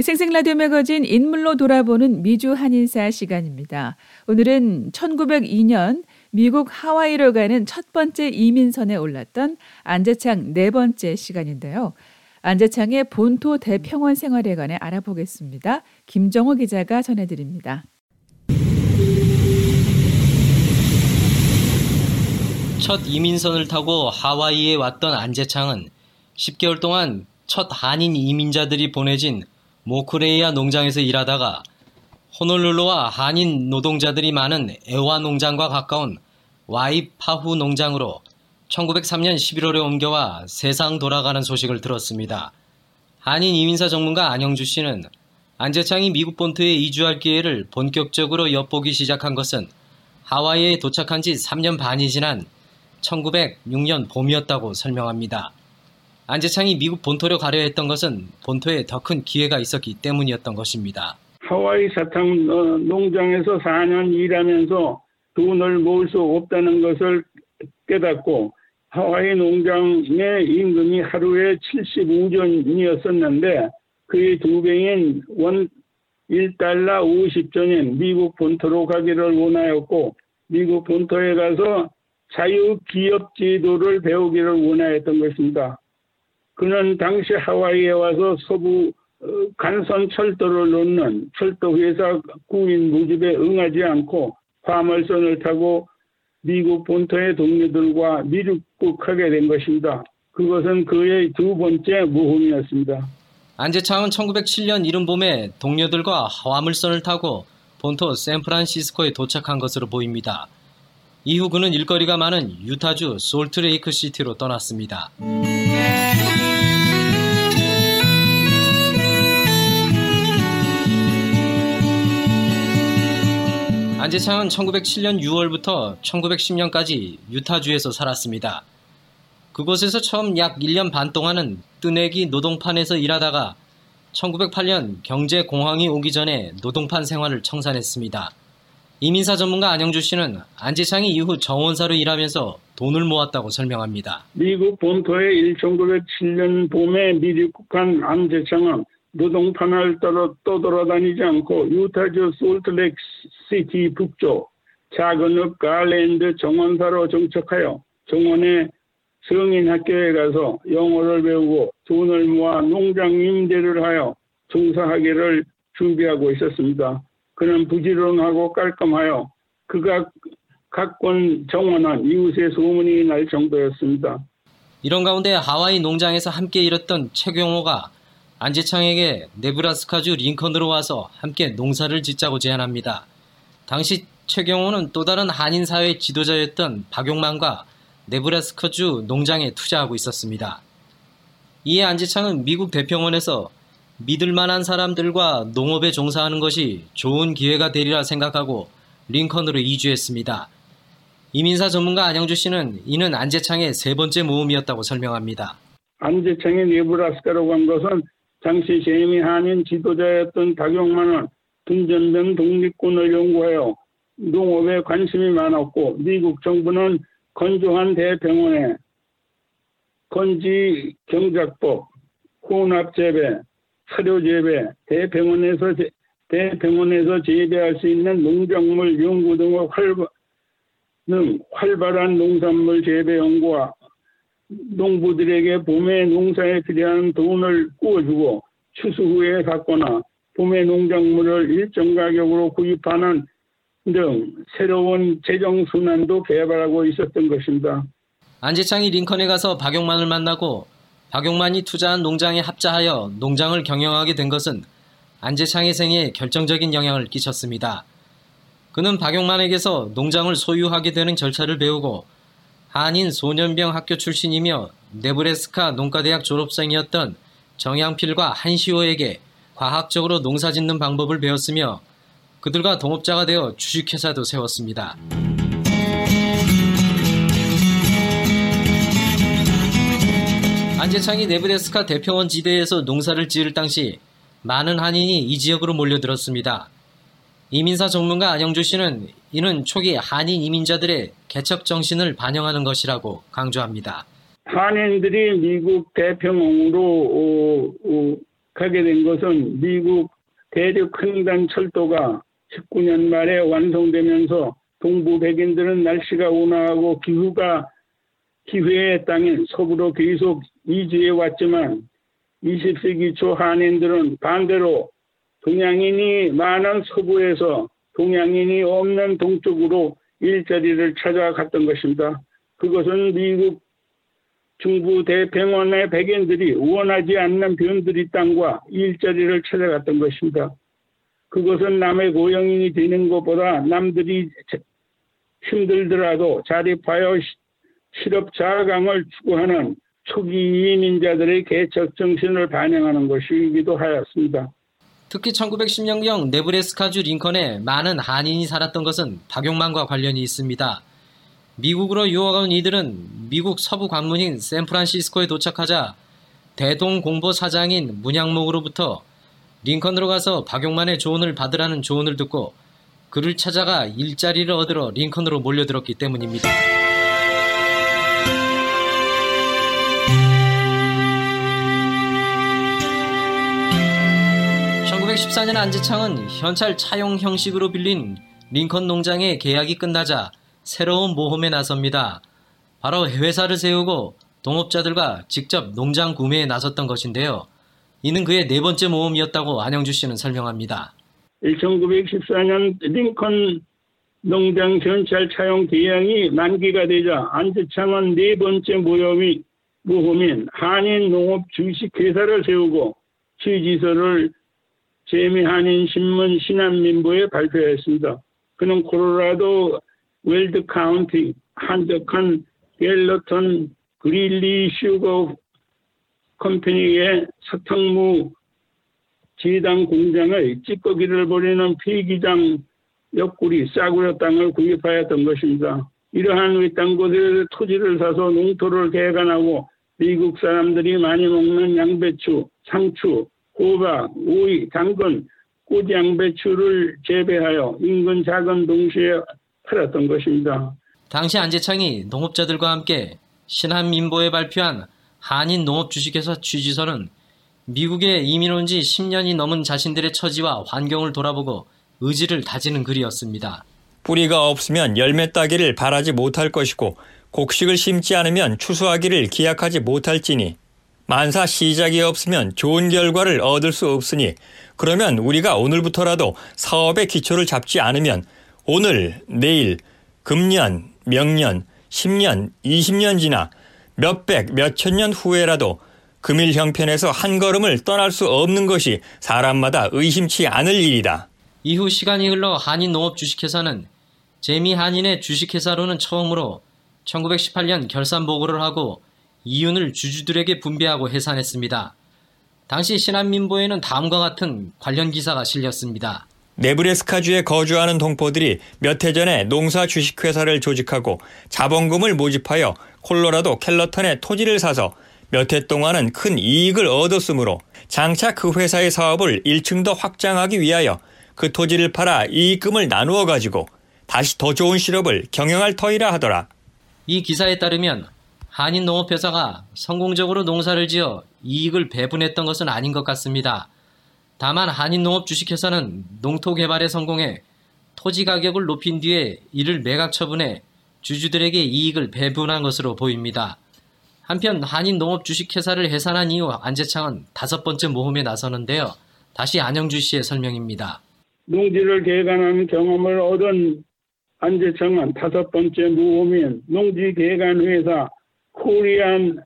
생생 라디오 매거진 인물로 돌아보는 미주 한인사 시간입니다. 오늘은 1902년 미국 하와이로 가는 첫 번째 이민선에 올랐던 안재창 네 번째 시간인데요. 안재창의 본토 대평원 생활에 관해 알아보겠습니다. 김정호 기자가 전해드립니다. 첫 이민선을 타고 하와이에 왔던 안재창은 10개월 동안 첫 한인 이민자들이 보내진 모크레이아 농장에서 일하다가 호놀룰루와 한인 노동자들이 많은 애화 농장과 가까운 와이파후 농장으로 1903년 11월에 옮겨와 세상 돌아가는 소식을 들었습니다. 한인 이민사 전문가 안영주 씨는 안재창이 미국 본토에 이주할 기회를 본격적으로 엿보기 시작한 것은 하와이에 도착한 지 3년 반이 지난 1906년 봄이었다고 설명합니다. 안재창이 미국 본토로 가려 했던 것은 본토에 더 큰 기회가 있었기 때문이었던 것입니다. 하와이 사탕 농장에서 4년 일하면서 돈을 모을 수 없다는 것을 깨닫고 하와이 농장의 임금이 하루에 75전이었었는데 그의 두 배인 원 1달러 50전인 미국 본토로 가기를 원하였고 미국 본토에 가서 자유기업 제도를 배우기를 원하였던 것입니다. 그는 당시 하와이에 와서 서부 어, 간선 철도를 놓는 철도 회사 구인 모집에 응하지 않고 화물선을 타고 미국 본토의 동료들과 미국국하게 된 것입니다. 그것은 그의 두 번째 모험이었습니다. 안재창은 1907년 이른 봄에 동료들과 화물선을 타고 본토 샌프란시스코에 도착한 것으로 보입니다. 이후 그는 일거리가 많은 유타주 솔트레이크 시티로 떠났습니다. 안재창은 1907년 6월부터 1910년까지 유타주에서 살았습니다. 그곳에서 처음 약 1년 반 동안은 뜨내기 노동판에서 일하다가 1908년 경제공황이 오기 전에 노동판 생활을 청산했습니다. 이민사 전문가 안영주 씨는 안재창이 이후 정원사로 일하면서 돈을 모았다고 설명합니다. 미국 본토에 1907년 봄에 미입국한 안재창은 노동판을 따라 떠돌아다니지 않고 유타주 솔트렉 시티 북쪽 작은 읍 갈랜드 정원사로 정착하여 정원의 성인 학교에 가서 영어를 배우고 돈을 모아 농장 임대를 하여 종사하기를 준비하고 있었습니다. 그는 부지런하고 깔끔하여 그가 각권 정원한 이웃의 소문이 날 정도였습니다. 이런 가운데 하와이 농장에서 함께 일했던 최경호가 안재창에게 네브라스카주 링컨으로 와서 함께 농사를 짓자고 제안합니다. 당시 최경호는 또 다른 한인 사회 지도자였던 박용만과 네브라스카주 농장에 투자하고 있었습니다. 이에 안재창은 미국 대평원에서 믿을 만한 사람들과 농업에 종사하는 것이 좋은 기회가 되리라 생각하고 링컨으로 이주했습니다. 이민사 전문가 안영주 씨는 이는 안재창의 세 번째 모험이었다고 설명합니다. 안재창이 네브라스카로 간 것은 당시 재미 한인 지도자였던 박용만은 분전된 독립군을 연구하여 농업에 관심이 많았고 미국 정부는 건조한 대병원에 건지 경작법, 혼합재배, 사료재배, 대병원에서 제, 대병원에서 재배할 수 있는 농작물 연구 등의 활발, 등 활발한 농산물 재배 연구와 농부들에게 봄에 농사에 필요한 돈을 구워주고 추수 후에 갖거나 봄에 농작물을 일정 가격으로 구입하는 등 새로운 재정 순환도 개발하고 있었던 것입니다. 안재창이 링컨에 가서 박용만을 만나고 박용만이 투자한 농장에 합자하여 농장을 경영하게 된 것은 안재창의 생에 결정적인 영향을 끼쳤습니다. 그는 박용만에게서 농장을 소유하게 되는 절차를 배우고 한인 소년병 학교 출신이며 네브레스카 농가대학 졸업생이었던 정양필과 한시호에게 과학적으로 농사 짓는 방법을 배웠으며 그들과 동업자가 되어 주식회사도 세웠습니다. 안재창이 네브레스카 대평원 지대에서 농사를 지을 당시 많은 한인이 이 지역으로 몰려들었습니다. 이민사 전문가 안영주 씨는 이는 초기 한인 이민자들의 개척 정신을 반영하는 것이라고 강조합니다. 한인들이 미국 대평원으로 어, 어, 가게 된 것은 미국 대륙 횡단 철도가 19년 말에 완성되면서 동부 백인들은 날씨가 온화하고 기후가 기회의 땅인 서부로 계속 이주해 왔지만 20세기 초 한인들은 반대로 동양인이 많은 서부에서 동양인이 없는 동쪽으로 일자리를 찾아갔던 것입니다. 그것은 미국 중부 대평원의 백인들이 원하지 않는 변두리 땅과 일자리를 찾아갔던 것입니다. 그것은 남의 고용인이 되는 것보다 남들이 힘들더라도 자립하여 실업 자강을 추구하는 초기 이민자들의 개척 정신을 반영하는 것이기도 하였습니다. 특히 1910년경 네브레스카주 링컨에 많은 한인이 살았던 것은 박용만과 관련이 있습니다. 미국으로 유학 온 이들은 미국 서부 관문인 샌프란시스코에 도착하자 대동 공보 사장인 문양목으로부터 링컨으로 가서 박용만의 조언을 받으라는 조언을 듣고 그를 찾아가 일자리를 얻으러 링컨으로 몰려들었기 때문입니다. 1914년 안지창은 현찰 차용 형식으로 빌린 링컨 농장의 계약이 끝나자 새로운 모험에 나섭니다. 바로 회사를 세우고 동업자들과 직접 농장 구매에 나섰던 것인데요. 이는 그의 네 번째 모험이었다고 안영주 씨는 설명합니다. 1914년 링컨 농장 전찰 차용 계약이 만기가 되자 안재창은 네 번째 모험이 모험인 한인 농업 주식회사를 세우고 취지서를 재미한인 신문 신한민보에 발표했습니다. 그는 콜로라도 웰드 카운티 한적한 갤러턴 그릴리 슈거 컴퍼니의 사탕무 제당 공장의 찌꺼기를 버리는 폐기장 옆구리 싸구려 땅을 구입하였던 것입니다. 이러한 외딴 곳에 토지를 사서 농토를 개간하고 미국 사람들이 많이 먹는 양배추, 상추, 호박, 오이, 당근, 꽃양배추를 재배하여 인근 작은 동시에 팔았던 것입니다. 당시 안재창이 농업자들과 함께 신한민보에 발표한 한인 농업 주식회사 취지서는 미국에 이민 온 지 10년이 넘은 자신들의 처지와 환경을 돌아보고 의지를 다지는 글이었습니다. 뿌리가 없으면 열매 따기를 바라지 못할 것이고 곡식을 심지 않으면 추수하기를 기약하지 못할지니 만사 시작이 없으면 좋은 결과를 얻을 수 없으니 그러면 우리가 오늘부터라도 사업의 기초를 잡지 않으면 오늘, 내일, 금년, 명년, 10년, 20년 지나 몇백, 몇천 년 후에라도 금일 형편에서 한 걸음을 떠날 수 없는 것이 사람마다 의심치 않을 일이다. 이후 시간이 흘러 한인 농업 주식회사는 재미 한인의 주식회사로는 처음으로 1918년 결산 보고를 하고 이윤을 주주들에게 분배하고 해산했습니다. 당시 신한민보에는 다음과 같은 관련 기사가 실렸습니다. 네브레스카주에 거주하는 동포들이 몇 해 전에 농사 주식회사를 조직하고 자본금을 모집하여 콜로라도 켈러턴에 토지를 사서 몇 해 동안은 큰 이익을 얻었으므로 장차 그 회사의 사업을 1층 더 확장하기 위하여 그 토지를 팔아 이익금을 나누어 가지고 다시 더 좋은 실업을 경영할 터이라 하더라. 이 기사에 따르면 한인 농업회사가 성공적으로 농사를 지어 이익을 배분했던 것은 아닌 것 같습니다. 다만 한인농업 주식회사는 농토 개발에 성공해 토지 가격을 높인 뒤에 이를 매각 처분해 주주들에게 이익을 배분한 것으로 보입니다. 한편 한인농업 주식회사를 해산한 이후 안재창은 다섯 번째 모험에 나서는데요. 다시 안영주 씨의 설명입니다. 농지를 개간하는 경험을 얻은 안재창은 다섯 번째 모험인 농지 개간 회사 코리안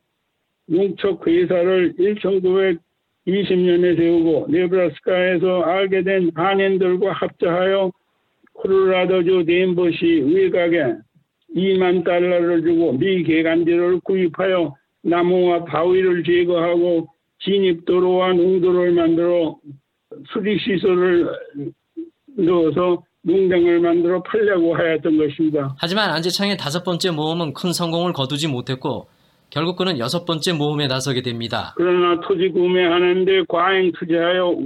농척 회사를 1920년에 세우고 네브라스카에서 알게 된 한인들과 합작하여 콜로라도주 덴버시 외곽에 2만 달러를 주고 미 개간지를 구입하여 나무와 바위를 제거하고 진입도로와 농도를 만들어 수리시설을 넣어서 농장을 만들어 팔려고 하였던 것입니다. 하지만 안재창의 다섯 번째 모험은 큰 성공을 거두지 못했고 결국 그는 여섯 번째 모험에 나서게 됩니다. 그러나 토지 구매하는데 과잉 투자하여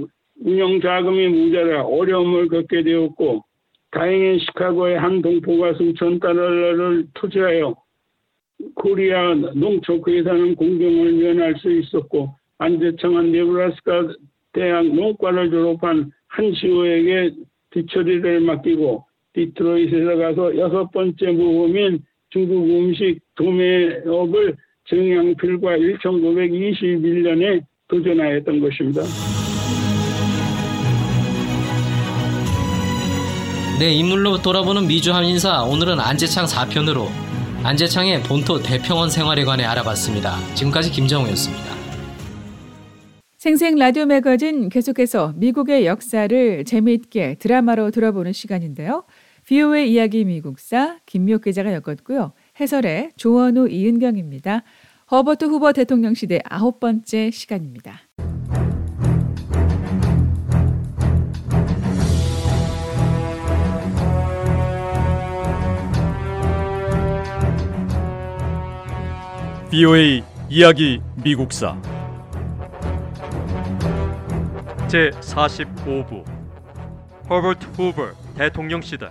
운영 자금이 모자라 어려움을 겪게 되었고 다행히 시카고의 한 동포가 수천 달러를 투자하여 코리아 농축회사는 공정을 면할 수 있었고 안재창은 네브라스카 대학 농과를 졸업한 한시호에게 뒤처리를 맡기고 디트로이트에 가서 여섯 번째 모험인 중국 음식 도매업을 정양필과 1921년에 도전하였던 것입니다. 네, 인물로 돌아보는 미주 한인사 오늘은 안재창 4편으로 안재창의 본토 대평원 생활에 관해 알아봤습니다. 지금까지 김정우였습니다. 생생 라디오 매거진 계속해서 미국의 역사를 재미있게 드라마로 들어보는 시간인데요. 비오의 이야기 미국사 김미옥 기자가 엮었고요. 해설의 조원우 이은경입니다. 허버트 후보 대통령 시대 아홉 번째 시간입니다. BOA 이야기 미국사 제 45부. 허버트 후버 대통령 시대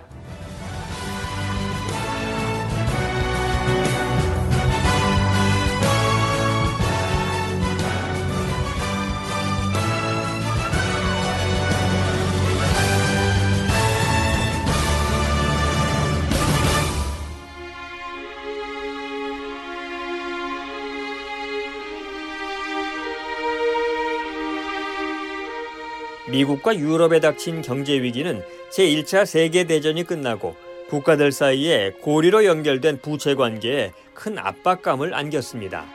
미국과 유럽에 닥친 경제 위기는 제1차 세계대전이 끝나고 국가들 사이에 고리로 연결된 부채 관계에 큰 압박감을 안겼습니다.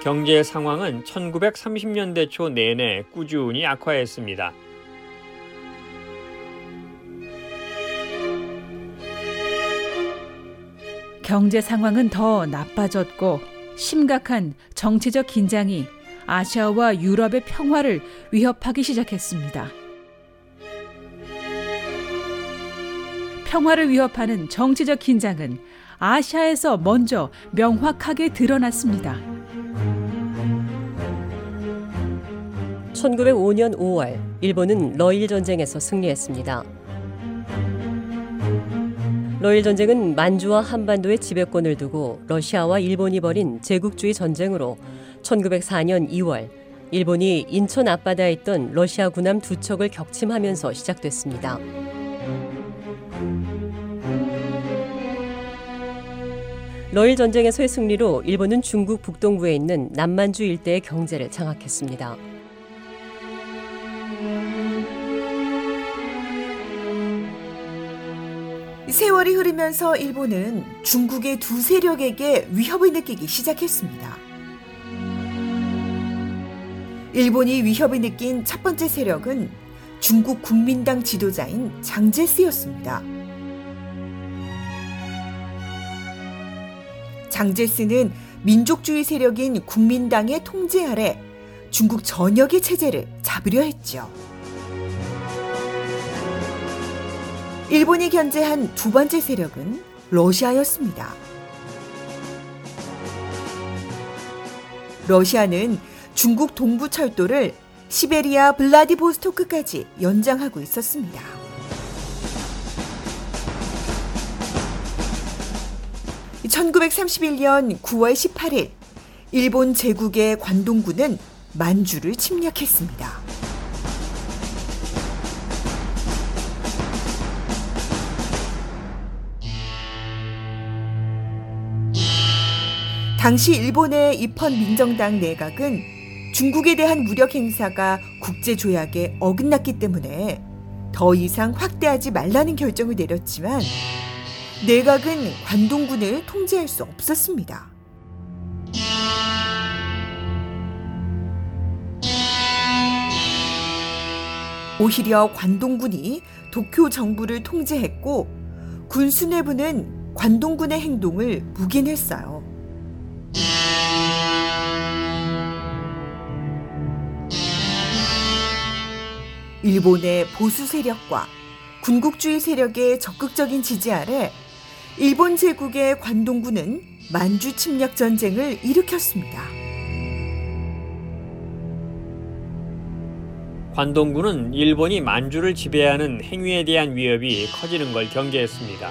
경제 상황은 1930년대 초 내내 꾸준히 악화했습니다. 경제 상황은 더 나빠졌고 심각한 정치적 긴장이 아시아와 유럽의 평화를 위협하기 시작했습니다. 평화를 위협하는 정치적 긴장은 아시아에서 먼저 명확하게 드러났습니다. 1905년 5월 일본은 러일 전쟁에서 승리했습니다. 러일 전쟁은 만주와 한반도의 지배권을 두고 러시아와 일본이 벌인 제국주의 전쟁으로 1904년 2월 일본이 인천 앞바다에 있던 러시아 군함 두 척을 격침하면서 시작됐습니다. 러일 전쟁에서의 승리로 일본은 중국 북동부에 있는 남만주 일대의 경제를 장악했습니다. 세월이 흐르면서 일본은 중국의 두 세력에게 위협을 느끼기 시작했습니다. 일본이 위협을 느낀 첫 번째 세력은 중국 국민당 지도자인 장제스였습니다. 장제스는 민족주의 세력인 국민당의 통제 아래 중국 전역의 체제를 잡으려 했죠. 일본이 견제한 두 번째 세력은 러시아였습니다. 러시아는 중국 동부 철도를 시베리아 블라디보스토크까지 연장하고 있었습니다. (1931년 9월 18일) 일본 제국의 관동군은 만주를 침략했습니다. 당시 일본의 입헌 민정당 내각은 중국에 대한 무력 행사가 국제 조약에 어긋났기 때문에 더 이상 확대하지 말라는 결정을 내렸지만 내각은 관동군을 통제할 수 없었습니다. 오히려 관동군이 도쿄 정부를 통제했고 군수 내부는 관동군의 행동을 묵인했어요. 일본의 보수 세력과 군국주의 세력의 적극적인 지지 아래 일본 제국의 관동군은 만주 침략 전쟁을 일으켰습니다. 관동군은 일본이 만주를 지배하는 행위에 대한 위협이 커지는 걸 경계했습니다.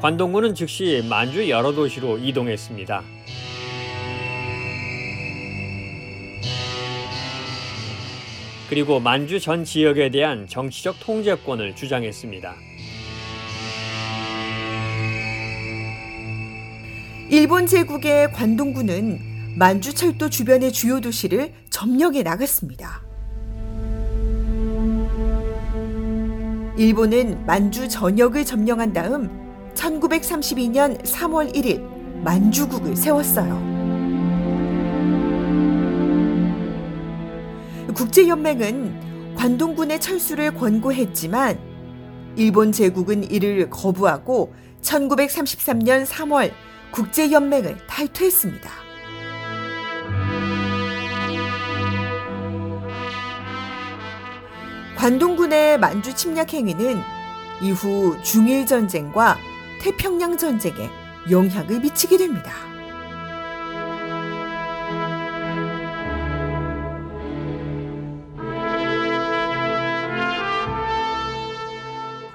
관동군은 즉시 만주 여러 도시로 이동했습니다. 그리고 만주 전 지역에 대한 정치적 통제권을 주장했습니다. 일본 제국의 관동군은 만주 철도 주변의 주요 도시를 점령해 나갔습니다. 일본은 만주 전역을 점령한 다음 1932년 3월 1일 만주국을 세웠어요. 국제연맹은 관동군의 철수를 권고했지만 일본 제국은 이를 거부하고 1933년 3월 국제연맹을 탈퇴했습니다. 관동군의 만주 침략 행위는 이후 중일 전쟁과 태평양 전쟁에 영향을 미치게 됩니다.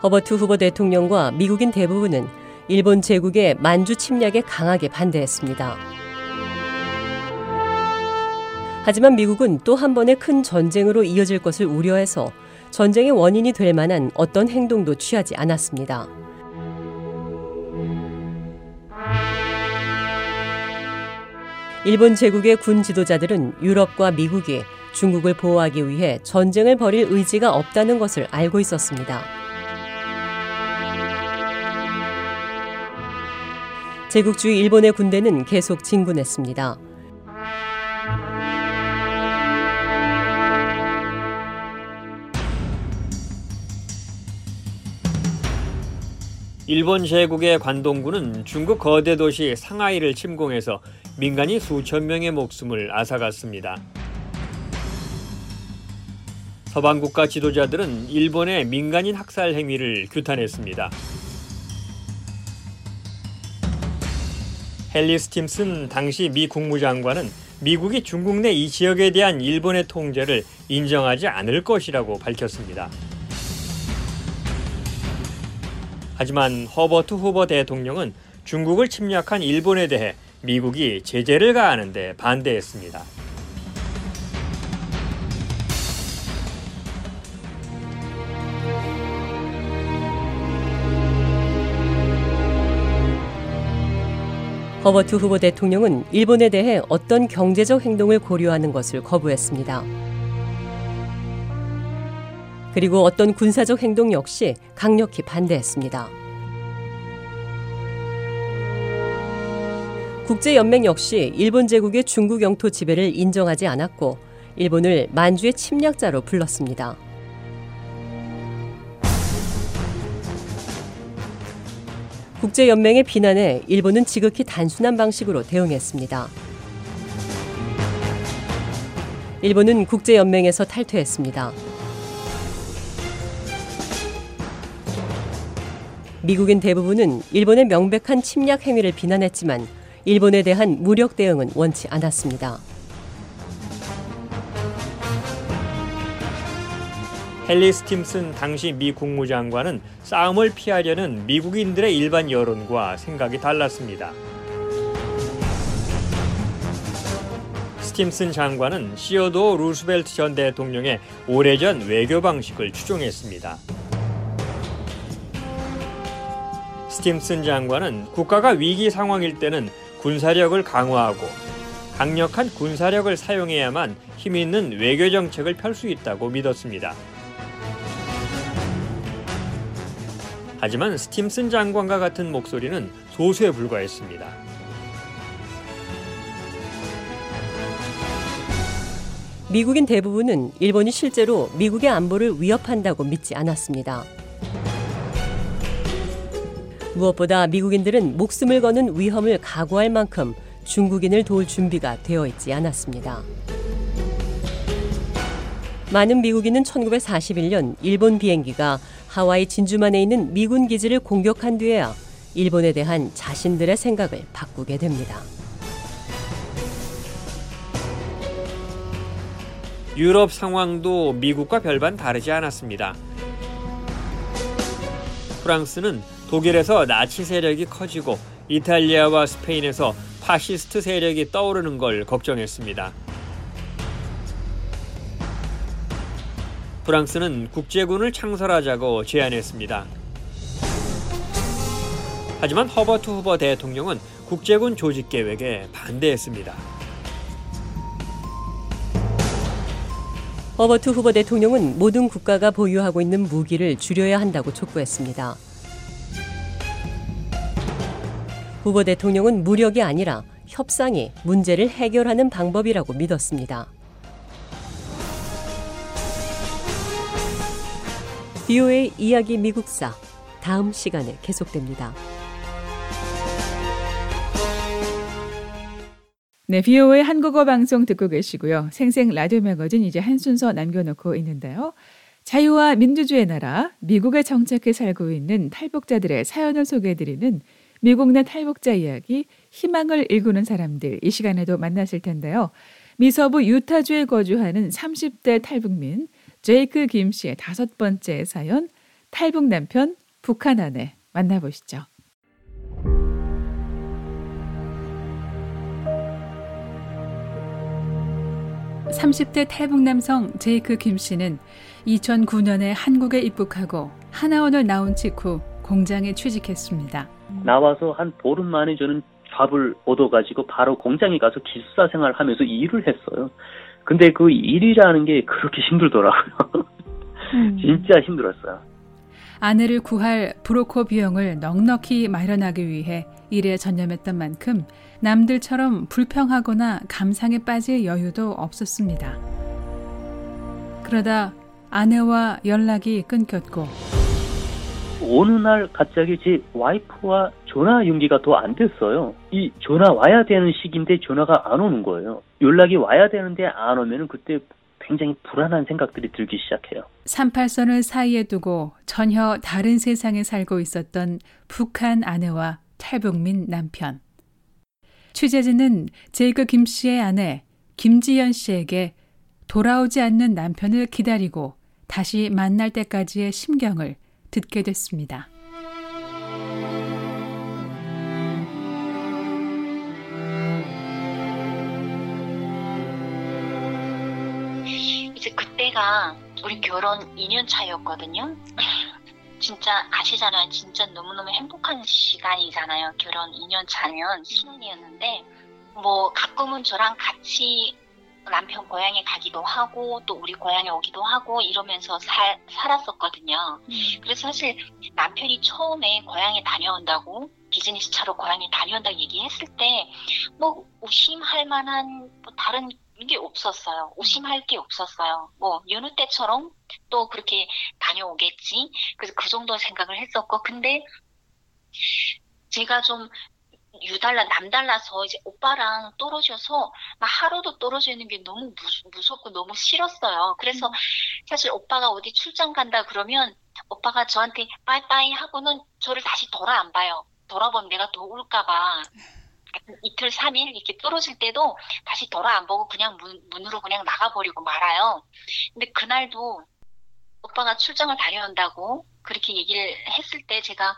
허버트 후보 대통령과 미국인 대부분은 일본 제국의 만주 침략에 강하게 반대했습니다. 하지만 미국은 또 한 번의 큰 전쟁으로 이어질 것을 우려해서 전쟁의 원인이 될 만한 어떤 행동도 취하지 않았습니다. 일본 제국의 군 지도자들은 유럽과 미국이 중국을 보호하기 위해 전쟁을 벌일 의지가 없다는 것을 알고 있었습니다. 제국주의 일본의 군대는 계속 진군했습니다. 일본 제국의 관동군은 중국 거대 도시 상하이를 침공해서 민간인 수천 명의 목숨을 앗아갔습니다. 서방 국가 지도자들은 일본의 민간인 학살 행위를 규탄했습니다. 헨리 스팀슨 당시 미 국무장관은 미국이 중국 내 이 지역에 대한 일본의 통제를 인정하지 않을 것이라고 밝혔습니다. 하지만 허버트 후버 대통령은 중국을 침략한 일본에 대해 미국이 제재를 가하는데 반대했습니다. 허버트 후보 대통령은 일본에 대해 어떤 경제적 행동을 고려하는 것을 거부했습니다. 그리고 어떤 군사적 행동 역시 강력히 반대했습니다. 국제연맹 역시 일본 제국의 중국 영토 지배를 인정하지 않았고 일본을 만주의 침략자로 불렀습니다. 국제연맹의 비난에 일본은 지극히 단순한 방식으로 대응했습니다. 일본은 국제연맹에서 탈퇴했습니다. 미국인 대부분은 일본의 명백한 침략 행위를 비난했지만 일본에 대한 무력 대응은 원치 않았습니다. 헨리 스팀슨 당시 미 국무장관은 싸움을 피하려는 미국인들의 일반 여론과 생각이 달랐습니다. 스팀슨 장관은 시어도어 루스벨트 전 대통령의 오래전 외교 방식을 추종했습니다. 스팀슨 장관은 국가가 위기 상황일 때는 군사력을 강화하고 강력한 군사력을 사용해야만 힘 있는 외교 정책을 펼 수 있다고 믿었습니다. 하지만 스팀슨 장관과 같은 목소리는 소수에 불과했습니다. 미국인 대부분은 일본이 실제로 미국의 안보를 위협한다고 믿지 않았습니다. 무엇보다 미국인들은 목숨을 거는 위험을 각오할 만큼 중국인을 도울 준비가 되어 있지 않았습니다. 많은 미국인은 1941년 일본 비행기가 하와이 진주만에 있는 미군 기지를 공격한 뒤에야 일본에 대한 자신들의 생각을 바꾸게 됩니다. 유럽 상황도 미국과 별반 다르지 않았습니다. 프랑스는 독일에서 나치 세력이 커지고 이탈리아와 스페인에서 파시스트 세력이 떠오르는 걸 걱정했습니다. 프랑스는 국제군을 창설하자고 제안했습니다. 하지만 허버트 후버 대통령은 국제군 조직 계획에 반대했습니다. 허버트 후버 대통령은 모든 국가가 보유하고 있는 무기를 줄여야 한다고 촉구했습니다. 후보 대통령은 무력이 아니라 협상이 문제를 해결하는 방법이라고 믿었습니다. 비오의 이야기 미국사 다음 시간에 계속됩니다. 네, 비오의 한국어 방송 듣고 계시고요. 생생 라디오 매거진 이제 한 순서 남겨놓고 있는데요. 자유와 민주주의 나라, 미국에 정착해 살고 있는 탈북자들의 사연을 소개해드리는 미국 내 탈북자 이야기, 희망을 일구는 사람들 이 시간에도 만나실 텐데요. 미서부 유타주에 거주하는 30대 탈북민 제이크 김 씨의 다섯 번째 사연 탈북 남편 북한 아내 만나보시죠. 30대 탈북 남성 제이크 김 씨는 2009년에 한국에 입국하고 하나원을 나온 직후 공장에 취직했습니다. 나와서 한 보름 만에 저는 밥을 얻어가지고 바로 공장에 가서 기숙사 생활하면서 일을 했어요. 근데 그 일이라는 게 그렇게 힘들더라고요. 음. 진짜 힘들었어요. 아내를 구할 브로커 비용을 넉넉히 마련하기 위해 일에 전념했던 만큼 남들처럼 불평하거나 감상에 빠질 여유도 없었습니다. 그러다 아내와 연락이 끊겼고 어느 날 갑자기 제 와이프와 전화 연기가 더 안 됐어요. 이 전화 와야 되는 시기인데 전화가 안 오는 거예요. 연락이 와야 되는데 안 오면 그때 굉장히 불안한 생각들이 들기 시작해요. 38선을 사이에 두고 전혀 다른 세상에 살고 있었던 북한 아내와 탈북민 남편. 취재진은 제이크 김 씨의 아내 김지연 씨에게 돌아오지 않는 남편을 기다리고 다시 만날 때까지의 심경을 듣게 됐습니다. 이제 그때가 우리 결혼 2년 차였거든요. 진짜 아시잖아요. 진짜 너무너무 행복한 시간이잖아요. 결혼 2년 차면 신혼이었는데 뭐 가끔은 저랑 같이 남편 고향에 가기도 하고 또 우리 고향에 오기도 하고 이러면서 살, 살았었거든요. 음. 그래서 사실 남편이 처음에 고향에 다녀온다고 비즈니스 차로 고향에 다녀온다고 얘기했을 때 뭐 의심할 만한 뭐 다른 게 없었어요. 의심할 게 없었어요. 뭐 여느 때처럼 또 그렇게 다녀오겠지. 그래서 그 정도 생각을 했었고 근데 제가 좀 유달라 남달라서 이제 오빠랑 떨어져서 막 하루도 떨어져 있는 게 너무 무, 섭고 너무 싫었어요. 그래서 음. 사실 오빠가 어디 출장 간다 그러면 오빠가 저한테 빠이빠이 하고는 저를 다시 돌아 안 봐요. 돌아보면 내가 더 울까봐. 이틀, 3일 이렇게 떨어질 때도 다시 돌아 안 보고 그냥 문, 문으로 그냥 나가버리고 말아요. 근데 그날도 오빠가 출장을 다녀온다고 그렇게 얘기를 했을 때 제가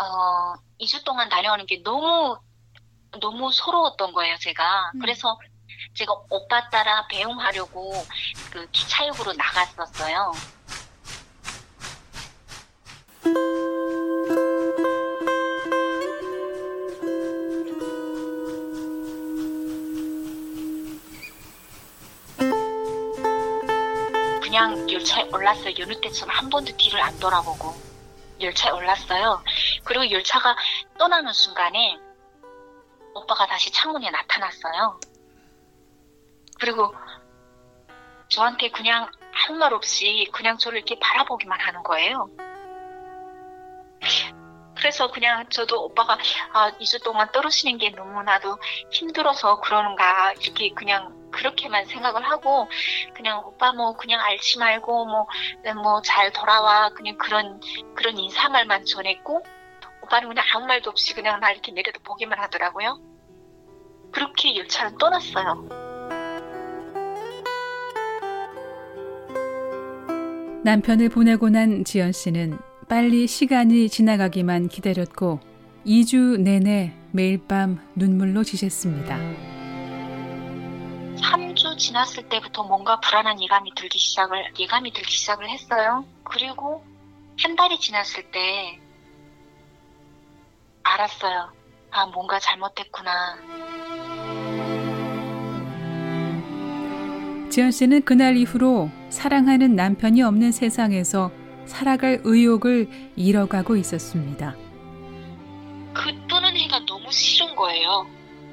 어, 2주 동안 다녀오는 게 너무, 너무 서러웠던 거예요, 제가. 음. 그래서 제가 오빠 따라 배웅하려고 그 기차역으로 나갔었어요. 그냥 열차에 올랐어요. 여느 때처럼 한 번도 뒤를 안 돌아보고. 열차에 올랐어요. 그리고 열차가 떠나는 순간에 오빠가 다시 창문에 나타났어요. 그리고 저한테 그냥 할말 없이 그냥 저를 이렇게 바라보기만 하는 거예요. 그래서 그냥 저도 오빠가 아, 2주 동안 떨어지는 게 너무나도 힘들어서 그러는가 이렇게 그냥 그렇게만 생각을 하고 그냥 오빠 뭐 그냥 알지 말고 뭐 뭐 잘 돌아와 그냥 그런 그런 인사말만 전했고 오빠는 그냥 아무 말도 없이 그냥 나 이렇게 내려다 보기만 하더라고요. 그렇게 열차는 떠났어요. 남편을 보내고 난 지연 씨는 빨리 시간이 지나가기만 기다렸고 2주 내내 매일 밤 눈물로 지셨습니다. 3주 지났을 때부터 뭔가 불안한 예감이 들기 시작을 예감이 들기 시작을 했어요. 그리고 한 달이 지났을 때 알았어요. 아 뭔가 잘못됐구나. 지연 씨는 그날 이후로 사랑하는 남편이 없는 세상에서 살아갈 의욕을 잃어가고 있었습니다. 그 뜨는 해가 너무 싫은 거예요.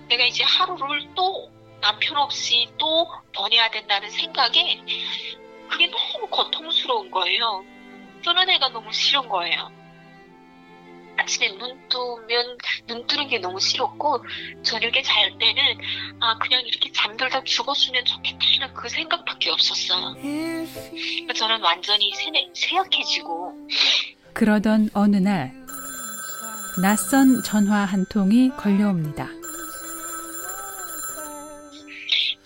내가 이제 하루를 또 남편 없이 또 보내야 된다는 생각에 그게 너무 고통스러운 거예요. 떠난 애가 너무 싫은 거예요. 아침에 눈 뜨면 눈 뜨는 게 너무 싫었고 저녁에 잘 때는 아 그냥 이렇게 잠들다 죽었으면 좋겠다는 그 생각밖에 없었어요. 저는 완전히 세약해지고 그러던 어느 날 낯선 전화 한 통이 걸려옵니다.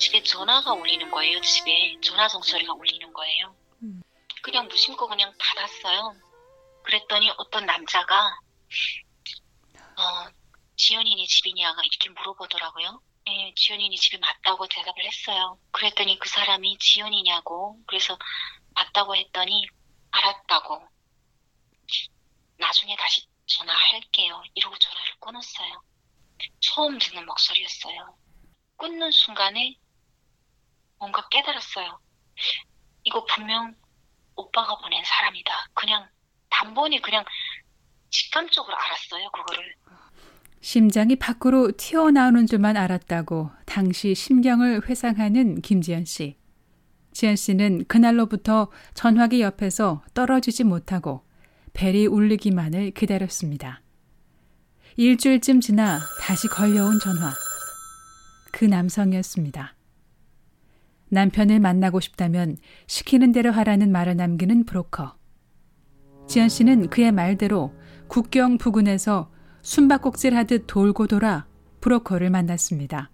집에 전화가 울리는 거예요. 집에 전화 종소리가 울리는 거예요. 음. 그냥 무심코 그냥 받았어요. 그랬더니 어떤 남자가 어, 지연이네 집이냐가 이렇게 물어보더라고요. 네, 지연이네 집이 맞다고 대답을 했어요. 그랬더니 그 사람이 지연이냐고 그래서 맞다고 했더니 알았다고 나중에 다시 전화할게요. 이러고 전화를 끊었어요. 처음 듣는 목소리였어요. 끊는 순간에 뭔가 깨달았어요. 이거 분명 오빠가 보낸 사람이다. 그냥 단번에 그냥 직감적으로 알았어요, 그거를. 심장이 밖으로 튀어나오는 줄만 알았다고 당시 심경을 회상하는 김지연 씨. 지연 씨는 그날로부터 전화기 옆에서 떨어지지 못하고 벨이 울리기만을 기다렸습니다. 일주일쯤 지나 다시 걸려온 전화. 그 남성이었습니다. 남편을 만나고 싶다면 시키는 대로 하라는 말을 남기는 브로커. 지연 씨는 그의 말대로 국경 부근에서 숨바꼭질 하듯 돌고 돌아 브로커를 만났습니다.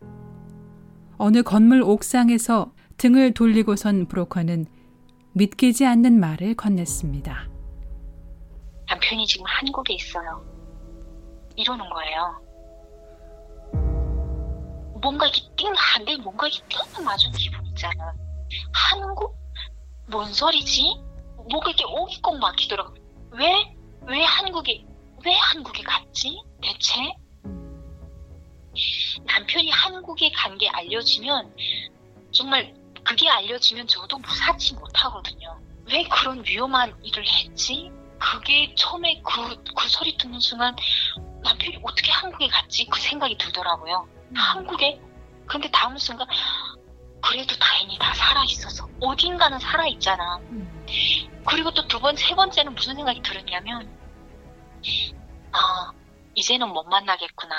어느 건물 옥상에서 등을 돌리고선 브로커는 믿기지 않는 말을 건넸습니다. 남편이 지금 한국에 있어요. 이러는 거예요. 뭔가 이렇게 띵한데 뭔가 이렇게 띵 맞은 기분 있잖아. 한국? 뭔 소리지? 뭐가 이렇게 오기 꼭 막히더라고. 왜? 왜 한국에, 왜 한국에 갔지? 대체? 남편이 한국에 간 게 알려지면 정말 그게 알려지면 저도 무사치 못하거든요. 왜 그런 위험한 일을 했지? 그게 처음에 그, 그 소리 듣는 순간 남편이 어떻게 한국에 갔지? 그 생각이 들더라고요. 음. 한국에? 근데 다음 순간 그래도 다행히 다 살아있어서 어딘가는 살아있잖아. 음. 그리고 또 두 번, 세 번째는 무슨 생각이 들었냐면 아, 이제는 못 만나겠구나.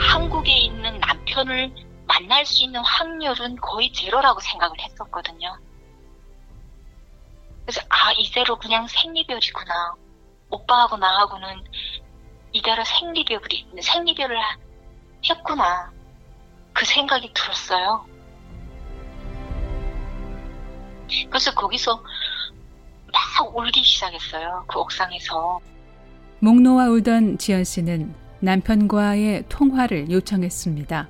한국에 있는 남편을 만날 수 있는 확률은 거의 제로라고 생각을 했었거든요. 그래서 아 이대로 그냥 생리별이구나. 오빠하고 나하고는 이대로 생리별이 생리별을 했구나. 그 생각이 들었어요. 그래서 거기서 막 울기 시작했어요. 그 옥상에서. 목 놓아 울던 지연 씨는 남편과의 통화를 요청했습니다.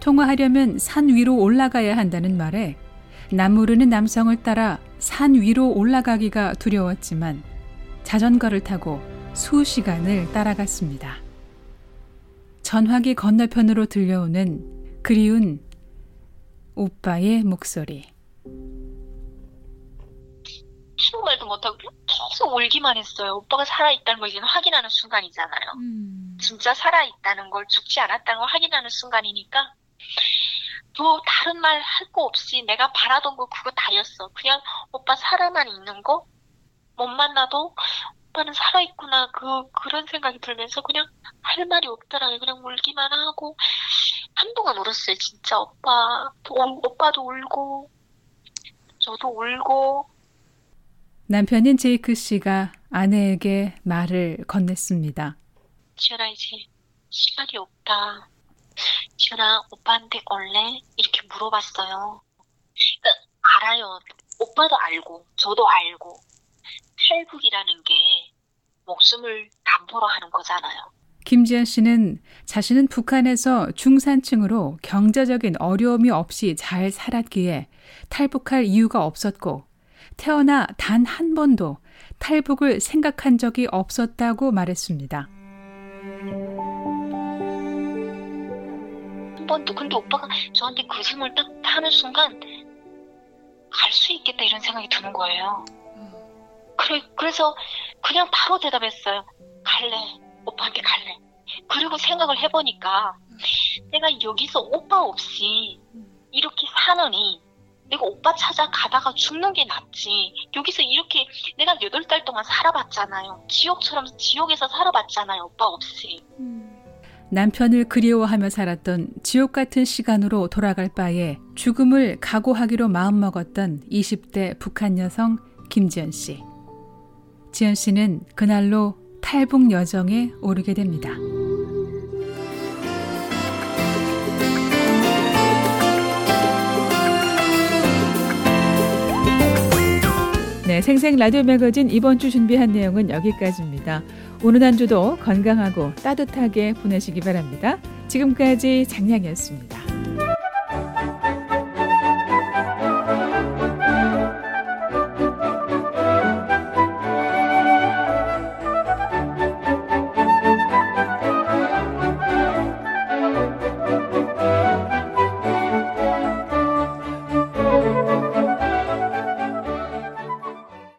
통화하려면 산 위로 올라가야 한다는 말에 나무르는 남성을 따라 산 위로 올라가기가 두려웠지만 자전거를 타고 수시간을 따라갔습니다. 전화기 건너편으로 들려오는 그리운 오빠의 목소리. 아무 말도 못하고 계속 울기만 했어요. 오빠가 살아있다는 걸 이제는 확인하는 순간이잖아요. 음. 진짜 살아있다는 걸 죽지 않았다는 걸 확인하는 순간이니까 또 다른 말 할 거 없이 내가 바라던 거 그거 다였어. 그냥 오빠 살아만 있는 거 못 만나도 오빠는 살아있구나 그 그런 생각이 들면서 그냥 할 말이 없더라고요. 그냥 울기만 하고 한동안 울었어요. 진짜 오빠 오, 오빠도 울고 저도 울고 남편인 제이크 씨가 아내에게 말을 건넸습니다. 지연아 이제 시간이 없다. 지연아 오빠한테 올래? 이렇게 물어봤어요. 그러니까 알아요. 오빠도 알고 저도 알고 탈북이라는 게 목숨을 담보로 하는 거잖아요. 김지연 씨는 자신은 북한에서 중산층으로 경제적인 어려움이 없이 잘 살았기에 탈북할 이유가 없었고 태어나 단 한 번도 탈북을 생각한 적이 없었다고 말했습니다. 한 번도 근데 오빠가 저한테 그 질문을 딱 하는 순간 갈 수 있겠다 이런 생각이 드는 거예요. 그래, 그래서 그냥 바로 대답했어요. 갈래. 오빠한테 갈래. 그리고 생각을 해보니까 내가 여기서 오빠 없이 이렇게 사느니 내가 오빠 찾아가다가 죽는 게 낫지. 여기서 이렇게 내가 여덟 달 동안 살아봤잖아요. 지옥처럼 지옥에서 살아봤잖아요. 오빠 없이. 남편을 그리워하며 살았던 지옥 같은 시간으로 돌아갈 바에 죽음을 각오하기로 마음먹었던 20대 북한 여성 김지연 씨. 지연 씨는 그날로 탈북 여정에 오르게 됩니다. 네, 생생 라디오 매거진 이번 주 준비한 내용은 여기까지입니다. 오늘 한 주도 건강하고 따뜻하게 보내시기 바랍니다. 지금까지 장량이었습니다.